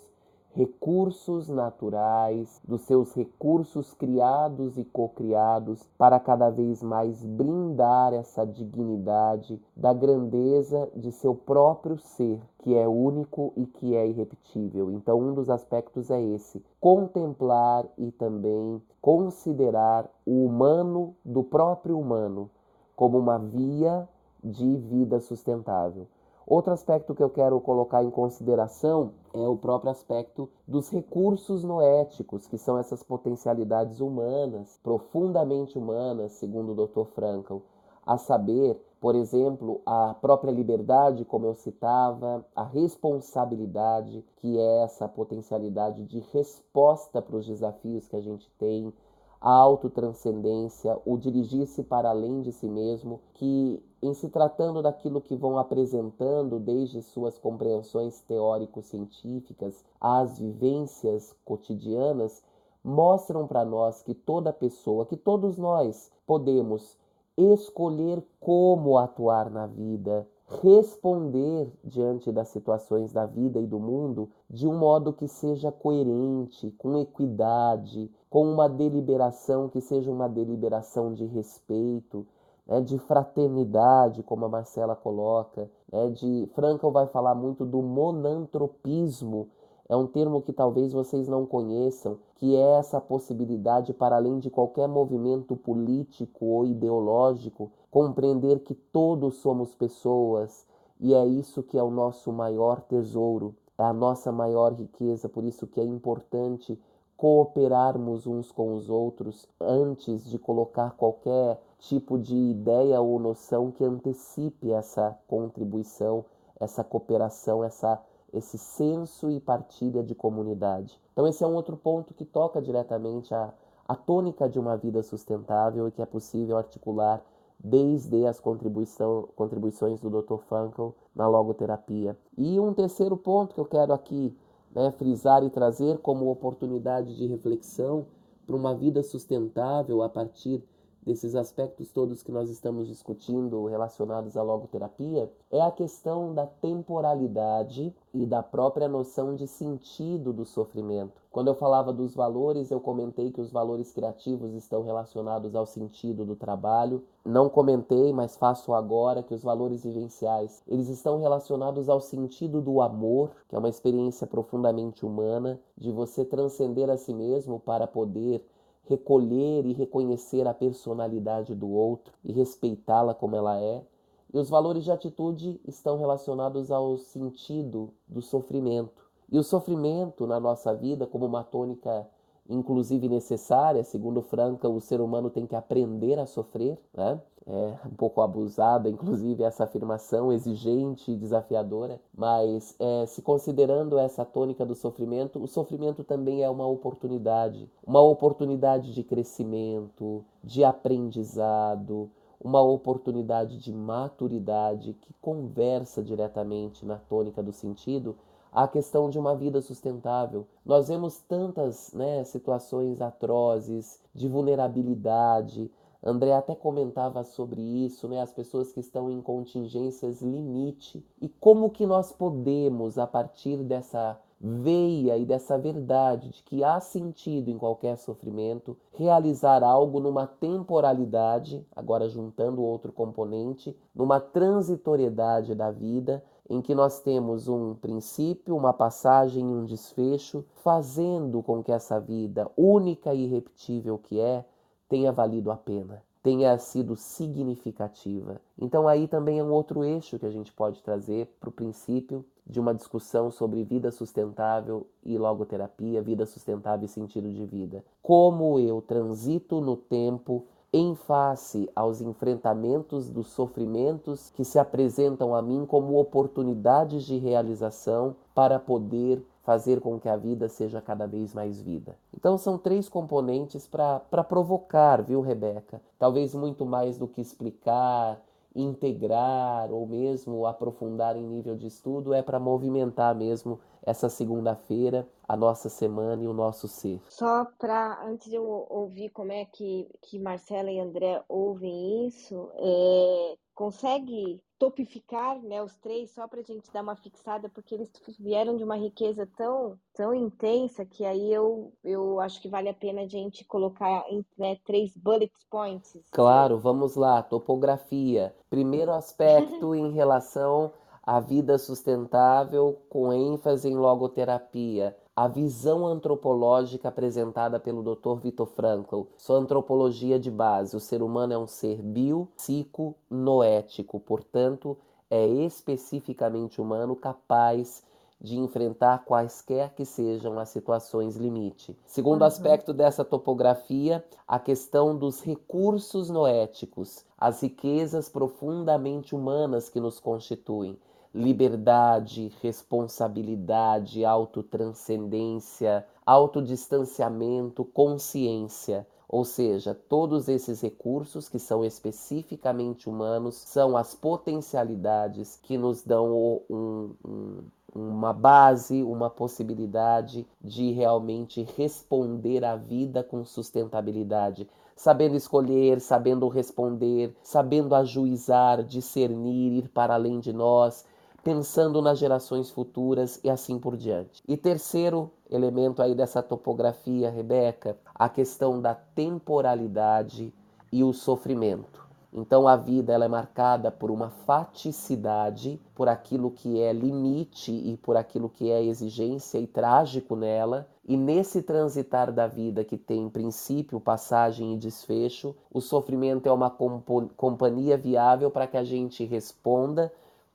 recursos naturais, dos seus recursos criados e cocriados, para cada vez mais brindar essa dignidade da grandeza de seu próprio ser, que é único e que é irrepetível. Então, um dos aspectos é esse: contemplar e também considerar o humano do próprio humano como uma via de vida sustentável. Outro aspecto que eu quero colocar em consideração é o próprio aspecto dos recursos noéticos, que são essas potencialidades humanas, profundamente humanas, segundo o Dr. Frankl, a saber, por exemplo, a própria liberdade, como eu citava, a responsabilidade, que é essa potencialidade de resposta para os desafios que a gente tem, a autotranscendência, o dirigir-se para além de si mesmo, que em se tratando daquilo que vão apresentando desde suas compreensões teórico-científicas às vivências cotidianas, mostram para nós que toda pessoa, que todos nós podemos escolher como atuar na vida, responder diante das situações da vida e do mundo de um modo que seja coerente, com equidade, com uma deliberação que seja uma deliberação de respeito, né, de fraternidade, como a Marcela coloca, né, de Frankl vai falar muito do monantropismo, é um termo que talvez vocês não conheçam, que é essa possibilidade, para além de qualquer movimento político ou ideológico, compreender que todos somos pessoas e é isso que é o nosso maior tesouro, é a nossa maior riqueza, por isso que é importante cooperarmos uns com os outros antes de colocar qualquer tipo de ideia ou noção que antecipe essa contribuição, essa cooperação, essa esse senso e partilha de comunidade. Então, esse é um outro ponto que toca diretamente a, a tônica de uma vida sustentável e que é possível articular desde as contribuições do Dr. Frankl na logoterapia. E um terceiro ponto que eu quero aqui né, frisar e trazer como oportunidade de reflexão para uma vida sustentável a partir desses aspectos todos que nós estamos discutindo relacionados à logoterapia é a questão da temporalidade e da própria noção de sentido do sofrimento. Quando eu falava dos valores, eu comentei que os valores criativos estão relacionados ao sentido do trabalho. Não comentei, mas faço agora que os valores vivenciais, eles estão relacionados ao sentido do amor, que é uma experiência profundamente humana, de você transcender a si mesmo para poder recolher e reconhecer a personalidade do outro e respeitá-la como ela é. E os valores de atitude estão relacionados ao sentido do sofrimento. E o sofrimento na nossa vida, como uma tônica inclusive necessária, segundo Franca, o ser humano tem que aprender a sofrer, né? É um pouco abusada, inclusive, essa afirmação exigente e desafiadora, mas é, se considerando essa tônica do sofrimento, o sofrimento também é uma oportunidade uma oportunidade de crescimento, de aprendizado, uma oportunidade de maturidade que conversa diretamente na tônica do sentido a questão de uma vida sustentável. Nós vemos tantas né, situações atrozes de vulnerabilidade. André até comentava sobre isso, né, as pessoas que estão em contingências limite. E como que nós podemos a partir dessa veia e dessa verdade de que há sentido em qualquer sofrimento realizar algo numa temporalidade, agora juntando outro componente, numa transitoriedade da vida, em que nós temos um princípio, uma passagem e um desfecho, fazendo com que essa vida única e irrepetível que é tenha valido a pena, tenha sido significativa. Então aí também é um outro eixo que a gente pode trazer para o princípio de uma discussão sobre vida sustentável e logoterapia, vida sustentável e sentido de vida. Como eu transito no tempo em face aos enfrentamentos dos sofrimentos que se apresentam a mim como oportunidades de realização para poder fazer com que a vida seja cada vez mais vida. Então são três componentes para provocar, viu, Rebeca? Talvez muito mais do que explicar, integrar ou mesmo aprofundar em nível de estudo é para movimentar mesmo essa segunda-feira, a nossa semana e o nosso ser. Só para, antes de eu ouvir como é que, que Marcela e André ouvem isso, é, consegue topificar né, os três só para a gente dar uma fixada, porque eles vieram de uma riqueza tão, tão intensa que aí eu, eu acho que vale a pena a gente colocar né, três bullet points. Claro, vamos lá. Topografia. Primeiro aspecto em relação à vida sustentável, com ênfase em logoterapia a visão antropológica apresentada pelo Dr. Vitor Frankl, sua antropologia de base. O ser humano é um ser bio, psico, noético, portanto, é especificamente humano capaz de enfrentar quaisquer que sejam as situações limite. Segundo uhum. aspecto dessa topografia, a questão dos recursos noéticos, as riquezas profundamente humanas que nos constituem liberdade, responsabilidade, autotranscendência, autodistanciamento, consciência. Ou seja, todos esses recursos que são especificamente humanos são as potencialidades que nos dão um, um, uma base, uma possibilidade de realmente responder à vida com sustentabilidade, sabendo escolher, sabendo responder, sabendo ajuizar, discernir, ir para além de nós, pensando nas gerações futuras e assim por diante. E terceiro elemento aí dessa topografia, Rebeca, a questão da temporalidade e o sofrimento. Então a vida ela é marcada por uma faticidade, por aquilo que é limite e por aquilo que é exigência e trágico nela. E nesse transitar da vida que tem princípio, passagem e desfecho, o sofrimento é uma companhia viável para que a gente responda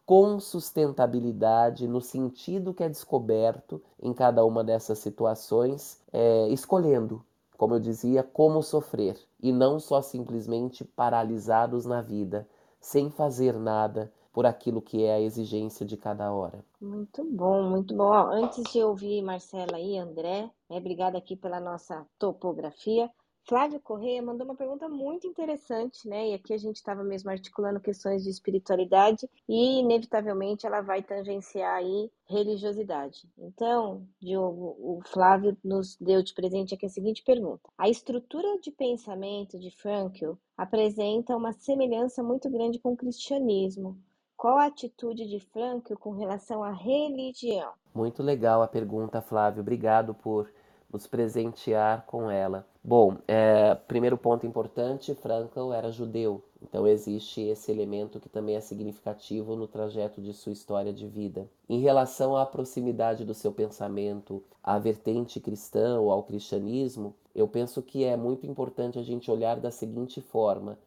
com sustentabilidade no sentido que é descoberto em cada uma dessas situações, é, escolhendo como eu dizia, como sofrer e não só simplesmente paralisados na vida, sem fazer nada por aquilo que é a exigência de cada hora. Muito bom, muito bom. Antes de ouvir Marcela e André, né, obrigada aqui pela nossa topografia. Flávio Correia mandou uma pergunta muito interessante, né? E aqui a gente estava mesmo articulando questões de espiritualidade e, inevitavelmente, ela vai tangenciar aí religiosidade. Então, Diogo, o Flávio nos deu de presente aqui a seguinte pergunta: A estrutura de pensamento de Frankl apresenta uma semelhança muito grande com o cristianismo. Qual a atitude de Frankl com relação à religião? Muito legal a pergunta, Flávio. Obrigado por nos presentear com ela. Bom, é, primeiro ponto importante, Frankl era judeu, então existe esse elemento que também é significativo no trajeto de sua história de vida. Em relação à proximidade do seu pensamento à vertente cristã ou ao cristianismo, eu penso que é muito importante a gente olhar da seguinte forma: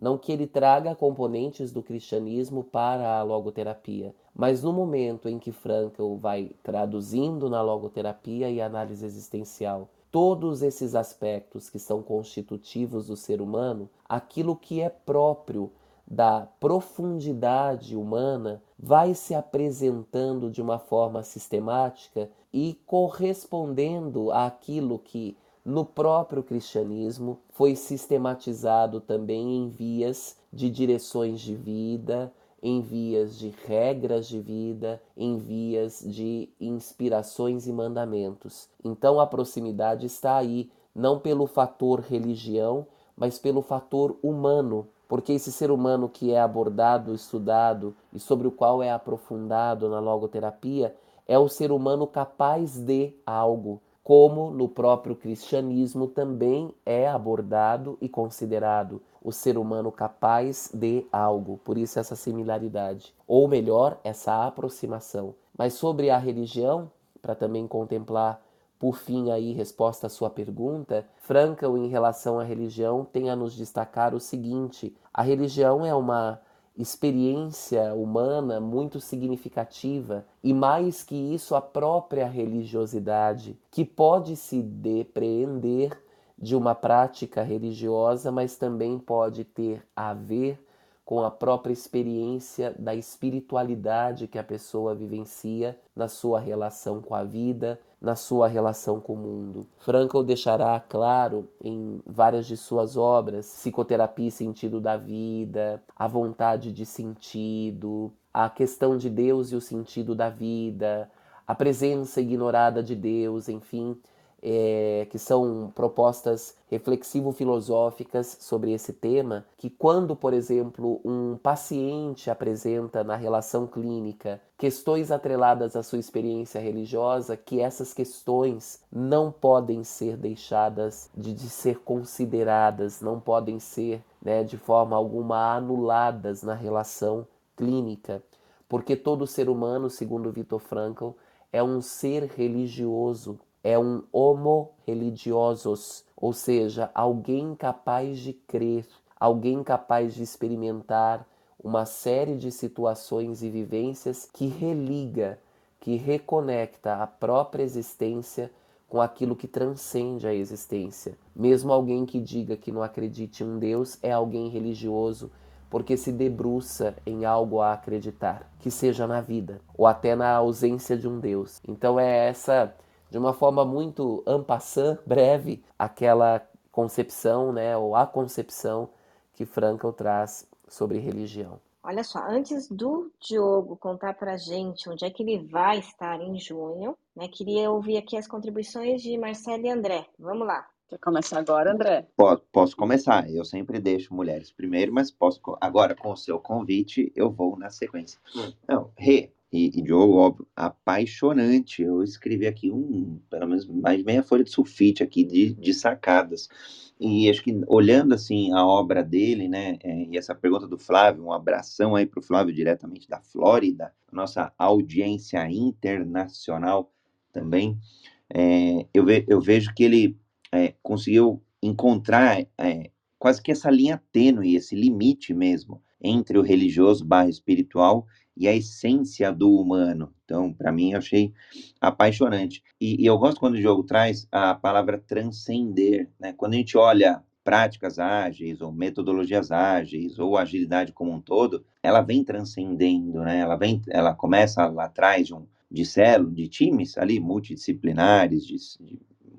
não que ele traga componentes do cristianismo para a logoterapia, mas no momento em que Frankl vai traduzindo na logoterapia e análise existencial todos esses aspectos que são constitutivos do ser humano, aquilo que é próprio da profundidade humana vai se apresentando de uma forma sistemática e correspondendo àquilo que no próprio cristianismo foi sistematizado também em vias de direções de vida, em vias de regras de vida, em vias de inspirações e mandamentos. Então a proximidade está aí, não pelo fator religião, mas pelo fator humano, porque esse ser humano que é abordado, estudado e sobre o qual é aprofundado na logoterapia é o ser humano capaz de algo, como no próprio cristianismo também é abordado e considerado o ser humano capaz de algo, por isso essa similaridade, ou melhor, essa aproximação. Mas sobre a religião, para também contemplar por fim aí resposta à sua pergunta, Frankl em relação à religião tem a nos destacar o seguinte: a religião é uma experiência humana muito significativa e mais que isso a própria religiosidade que pode se depreender de uma prática religiosa, mas também pode ter a ver com a própria experiência da espiritualidade que a pessoa vivencia na sua relação com a vida, na sua relação com o mundo. Frankl deixará claro em várias de suas obras psicoterapia e sentido da vida, a vontade de sentido, a questão de Deus e o sentido da vida, a presença ignorada de Deus, enfim, é, que são propostas reflexivo-filosóficas sobre esse tema, que quando, por exemplo, um paciente apresenta na relação clínica questões atreladas à sua experiência religiosa, que essas questões não podem ser deixadas de, de ser consideradas, não podem ser né, de forma alguma anuladas na relação clínica, porque todo ser humano, segundo Viktor Frankl, é um ser religioso é um homo religiosos, ou seja, alguém capaz de crer, alguém capaz de experimentar uma série de situações e vivências que religa, que reconecta a própria existência com aquilo que transcende a existência. Mesmo alguém que diga que não acredite em Deus é alguém religioso porque se debruça em algo a acreditar, que seja na vida ou até na ausência de um Deus. Então é essa de uma forma muito ampassã, breve, aquela concepção, né, ou a concepção que Frankl traz sobre religião. Olha só, antes do Diogo contar para a gente onde é que ele vai estar em junho, né, queria ouvir aqui as contribuições de Marcelo e André. Vamos lá. Quer começar agora, André? Posso, posso começar. Eu sempre deixo mulheres primeiro, mas posso agora com o seu convite eu vou na sequência. Hum. Não, Rê, e, e Diogo, óbvio, apaixonante. Eu escrevi aqui um, pelo menos mais meia folha de sulfite aqui de, de sacadas. E acho que olhando assim a obra dele, né, é, e essa pergunta do Flávio, um abração aí para o Flávio diretamente da Flórida, nossa audiência internacional também. É, eu, ve, eu, vejo que ele é, conseguiu encontrar é, quase que essa linha tênue, esse limite mesmo entre o religioso barra espiritual e a essência do humano. Então, para mim, eu achei apaixonante. E, e, eu gosto quando o jogo traz a palavra transcender. Né? Quando a gente olha práticas ágeis ou metodologias ágeis ou agilidade como um todo, ela vem transcendendo, né? Ela vem, ela começa lá atrás de um de de times ali multidisciplinares, de, de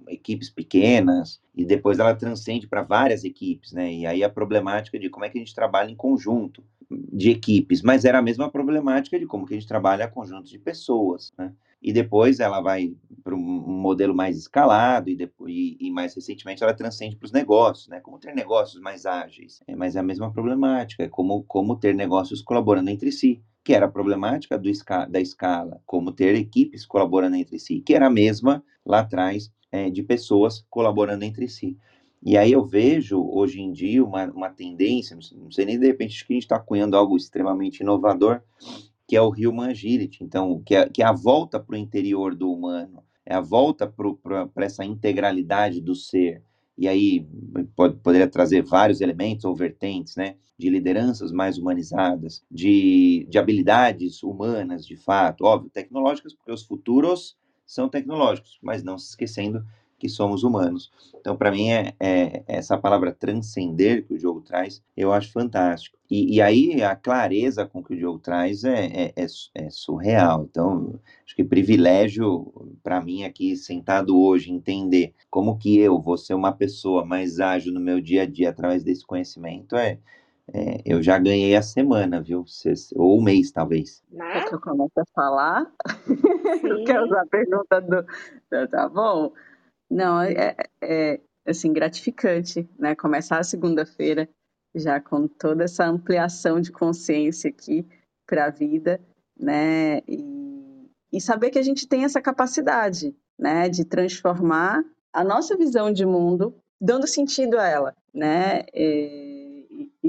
equipes pequenas, e depois ela transcende para várias equipes, né? E aí a problemática de como é que a gente trabalha em conjunto de equipes, mas era a mesma problemática de como que a gente trabalha conjuntos de pessoas, né? E depois ela vai para um modelo mais escalado e, depois, e, e mais recentemente ela transcende para os negócios, né? Como ter negócios mais ágeis, é, mas é a mesma problemática, é como, como ter negócios colaborando entre si, que era a problemática da escala, como ter equipes colaborando entre si, que era a mesma lá atrás é, de pessoas colaborando entre si. E aí eu vejo hoje em dia uma, uma tendência, não sei nem de repente que a gente está cunhando algo extremamente inovador, que é o Human Agility, então, que é, que é a volta para o interior do humano, é a volta para essa integralidade do ser. E aí pode, poderia trazer vários elementos ou vertentes, né? De lideranças mais humanizadas, de, de habilidades humanas, de fato, óbvio, tecnológicas, porque os futuros são tecnológicos, mas não se esquecendo que somos humanos. Então, para mim, é, é, essa palavra transcender que o jogo traz, eu acho fantástico. E, e aí, a clareza com que o jogo traz é, é, é, é surreal. Então, acho que privilégio para mim aqui, sentado hoje, entender como que eu vou ser uma pessoa mais ágil no meu dia a dia através desse conhecimento é, é, eu já ganhei a semana, viu? Ou o mês, talvez. Né? que eu começo a falar? eu quero usar a pergunta do. Tá bom? Não, é, é assim, gratificante, né? Começar a segunda-feira já com toda essa ampliação de consciência aqui para a vida, né? E, e saber que a gente tem essa capacidade, né? De transformar a nossa visão de mundo, dando sentido a ela, né? E,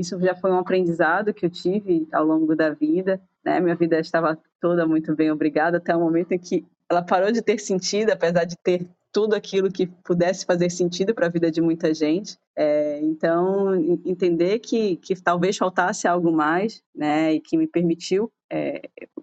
isso já foi um aprendizado que eu tive ao longo da vida. Né? Minha vida estava toda muito bem, obrigada, até o momento em que ela parou de ter sentido, apesar de ter tudo aquilo que pudesse fazer sentido para a vida de muita gente. É, então, entender que, que talvez faltasse algo mais, né, e que me permitiu é,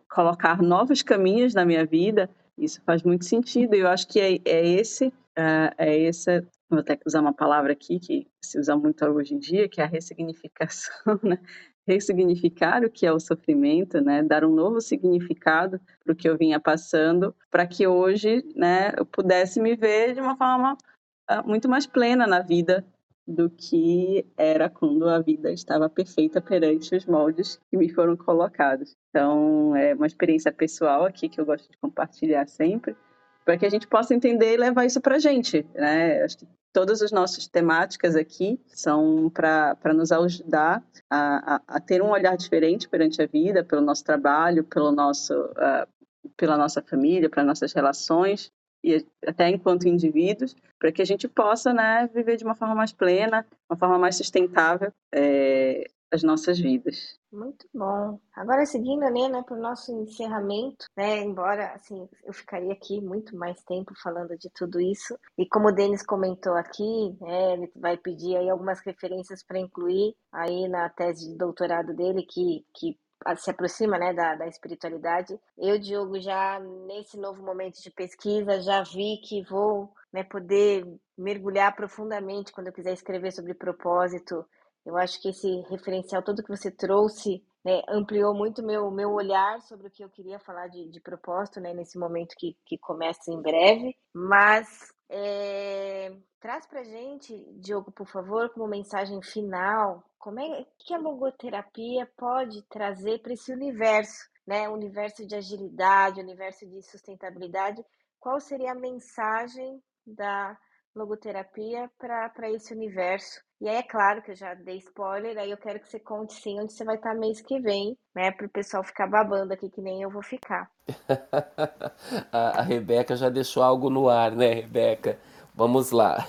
colocar novos caminhos na minha vida, isso faz muito sentido. Eu acho que é, é esse, é, é essa vou até usar uma palavra aqui que se usa muito hoje em dia, que é a ressignificação, né? ressignificar o que é o sofrimento, né? Dar um novo significado para o que eu vinha passando, para que hoje, né, eu pudesse me ver de uma forma ah, muito mais plena na vida do que era quando a vida estava perfeita perante os moldes que me foram colocados. Então, é uma experiência pessoal aqui que eu gosto de compartilhar sempre, para que a gente possa entender e levar isso para a gente. Né? Acho que todas as nossas temáticas aqui são para nos ajudar a, a, a, ter um olhar diferente perante a vida, pelo nosso trabalho, pelo nosso, uh, pela nossa família, para nossas relações e até enquanto indivíduos, para que a gente possa né, viver de uma forma mais plena, uma forma mais sustentável, é, as nossas vidas. Muito bom. Agora, seguindo, né, né para o nosso encerramento, né, embora, assim, eu ficaria aqui muito mais tempo falando de tudo isso, e como o Denis comentou aqui, né, ele vai pedir aí algumas referências para incluir aí na tese de doutorado dele, que, que se aproxima né, da, da espiritualidade. Eu, Diogo, já nesse novo momento de pesquisa, já vi que vou né, poder mergulhar profundamente quando eu quiser escrever sobre propósito eu acho que esse referencial todo que você trouxe né, ampliou muito meu meu olhar sobre o que eu queria falar de, de propósito né, nesse momento que, que começa em breve. Mas é, traz para gente, Diogo, por favor, como mensagem final, como é que a logoterapia pode trazer para esse universo, né, universo de agilidade, universo de sustentabilidade. Qual seria a mensagem da logoterapia para esse universo E aí é claro que eu já dei spoiler, aí eu quero que você conte sim onde você vai estar mês que vem, né? Para o pessoal ficar babando aqui que nem eu vou ficar. a, a Rebeca já deixou algo no ar, né, Rebeca? Vamos lá.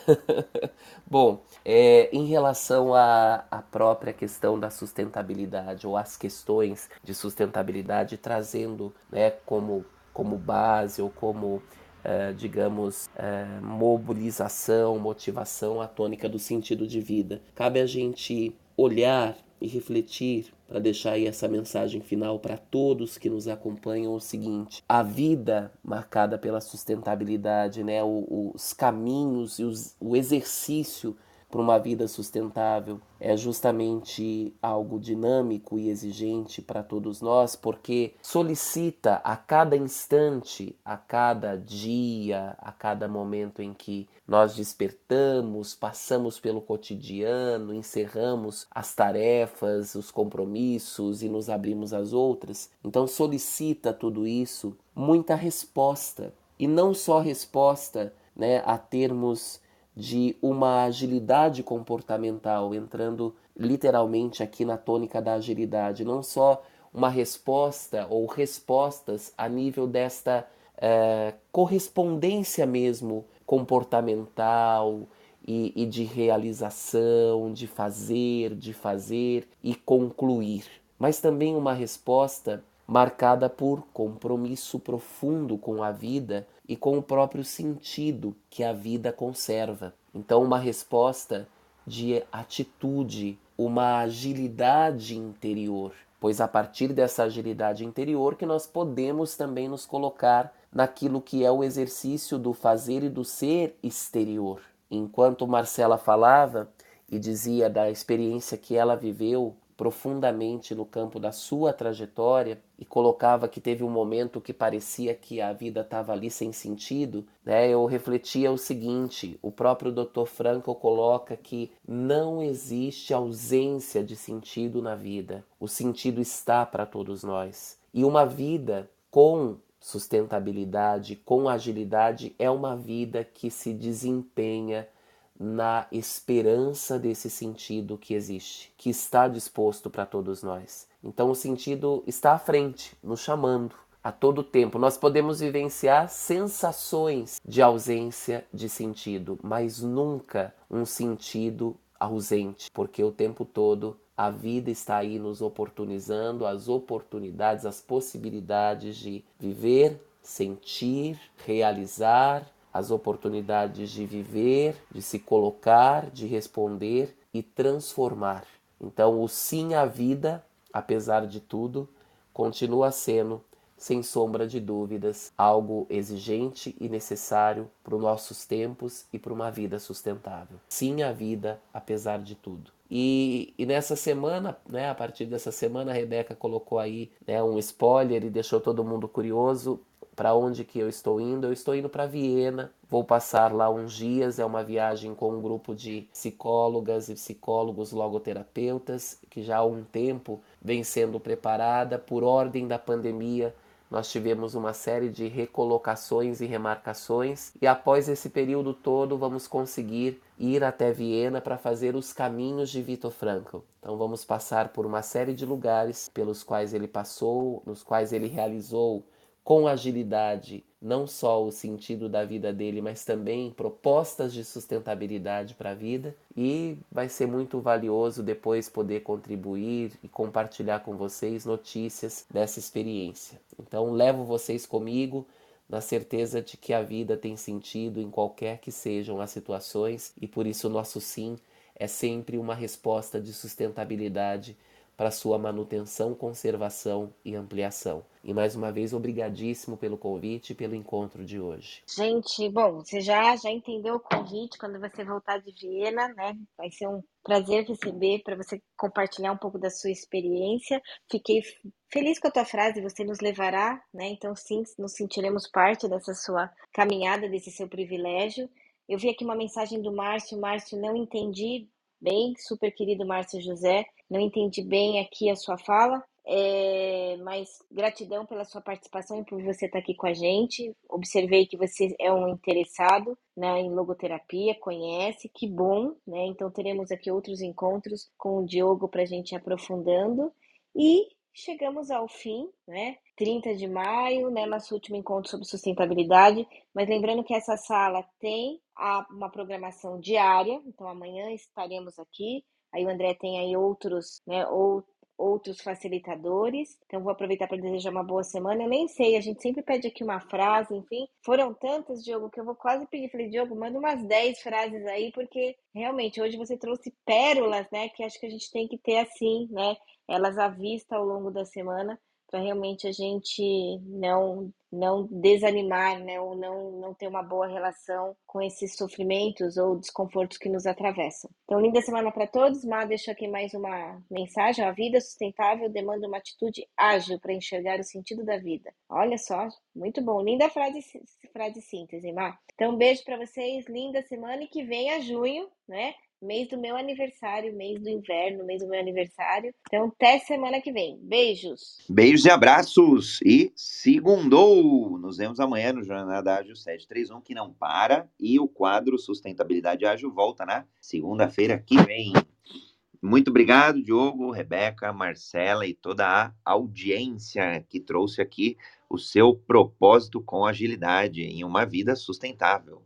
Bom, é, em relação à, à própria questão da sustentabilidade ou as questões de sustentabilidade, trazendo né, como, como base ou como é, digamos, é, mobilização, motivação, a tônica do sentido de vida. Cabe a gente olhar e refletir para deixar aí essa mensagem final para todos que nos acompanham o seguinte: a vida marcada pela sustentabilidade, né, os caminhos e os, o exercício para uma vida sustentável é justamente algo dinâmico e exigente para todos nós, porque solicita a cada instante, a cada dia, a cada momento em que nós despertamos, passamos pelo cotidiano, encerramos as tarefas, os compromissos e nos abrimos às outras. Então solicita tudo isso muita resposta e não só resposta, né, a termos de uma agilidade comportamental, entrando literalmente aqui na tônica da agilidade, não só uma resposta ou respostas a nível desta é, correspondência mesmo comportamental e, e de realização, de fazer, de fazer e concluir, mas também uma resposta marcada por compromisso profundo com a vida e com o próprio sentido que a vida conserva. Então, uma resposta de atitude, uma agilidade interior, pois a partir dessa agilidade interior que nós podemos também nos colocar naquilo que é o exercício do fazer e do ser exterior. Enquanto Marcela falava e dizia da experiência que ela viveu profundamente no campo da sua trajetória e colocava que teve um momento que parecia que a vida estava ali sem sentido, né? Eu refletia o seguinte: o próprio Dr. Frankl coloca que não existe ausência de sentido na vida. O sentido está para todos nós. E uma vida com sustentabilidade, com agilidade, é uma vida que se desempenha na esperança desse sentido que existe, que está disposto para todos nós. Então o sentido está à frente, nos chamando a todo tempo. Nós podemos vivenciar sensações de ausência de sentido, mas nunca um sentido ausente, porque o tempo todo a vida está aí nos oportunizando as oportunidades, as possibilidades de viver, sentir, realizar as oportunidades de viver, de se colocar, de responder e transformar. Então, o sim à vida, apesar de tudo, continua sendo, sem sombra de dúvidas, algo exigente e necessário para os nossos tempos e para uma vida sustentável. Sim à vida, apesar de tudo. E, e, nessa semana, né, a partir dessa semana, a Rebeca colocou aí né, um spoiler e deixou todo mundo curioso para onde que eu estou indo? Eu estou indo para Viena. Vou passar lá uns dias. É uma viagem com um grupo de psicólogas e psicólogos logoterapeutas que já há um tempo vem sendo preparada por ordem da pandemia. Nós tivemos uma série de recolocações e remarcações, e após esse período todo, vamos conseguir ir até Viena para fazer os caminhos de Vitor Frankl. Então, vamos passar por uma série de lugares pelos quais ele passou, nos quais ele realizou com agilidade não só o sentido da vida dele, mas também propostas de sustentabilidade para a vida e vai ser muito valioso depois poder contribuir e compartilhar com vocês notícias dessa experiência. Então levo vocês comigo na certeza de que a vida tem sentido em qualquer que sejam as situações e por isso o nosso sim é sempre uma resposta de sustentabilidade para sua manutenção, conservação e ampliação. E mais uma vez, obrigadíssimo pelo convite e pelo encontro de hoje. Gente, bom, você já, já entendeu o convite quando você voltar de Viena, né? Vai ser um prazer receber para você compartilhar um pouco da sua experiência. Fiquei feliz com a tua frase, você nos levará, né? Então, sim, nos sentiremos parte dessa sua caminhada, desse seu privilégio. Eu vi aqui uma mensagem do Márcio, Márcio, não entendi bem, super querido Márcio José, não entendi bem aqui a sua fala. É, mas gratidão pela sua participação e por você estar aqui com a gente. Observei que você é um interessado né, em logoterapia, conhece, que bom, né? Então teremos aqui outros encontros com o Diogo para a gente aprofundando. E chegamos ao fim, né? 30 de maio, né, nosso último encontro sobre sustentabilidade, mas lembrando que essa sala tem a, uma programação diária, então amanhã estaremos aqui, aí o André tem aí outros, né, ou, outros facilitadores, então vou aproveitar para desejar uma boa semana, eu nem sei, a gente sempre pede aqui uma frase, enfim, foram tantas, Diogo, que eu vou quase pedir, falei, Diogo, manda umas 10 frases aí, porque realmente hoje você trouxe pérolas, né, que acho que a gente tem que ter assim, né, elas à vista ao longo da semana, para realmente a gente não não desanimar, né, ou não, não ter uma boa relação com esses sofrimentos ou desconfortos que nos atravessam. Então, linda semana para todos. Má deixa aqui mais uma mensagem. A vida sustentável demanda uma atitude ágil para enxergar o sentido da vida. Olha só, muito bom. Linda frase, frase síntese, Má. Então, um beijo para vocês. Linda semana e que venha junho, né? Mês do meu aniversário, mês do inverno, mês do meu aniversário. Então, até semana que vem. Beijos. Beijos e abraços. E segundou. Nos vemos amanhã no Jornada Ágil 731, que não para. E o quadro Sustentabilidade Ágil volta na segunda-feira que vem. Muito obrigado, Diogo, Rebeca, Marcela e toda a audiência que trouxe aqui o seu propósito com agilidade em uma vida sustentável.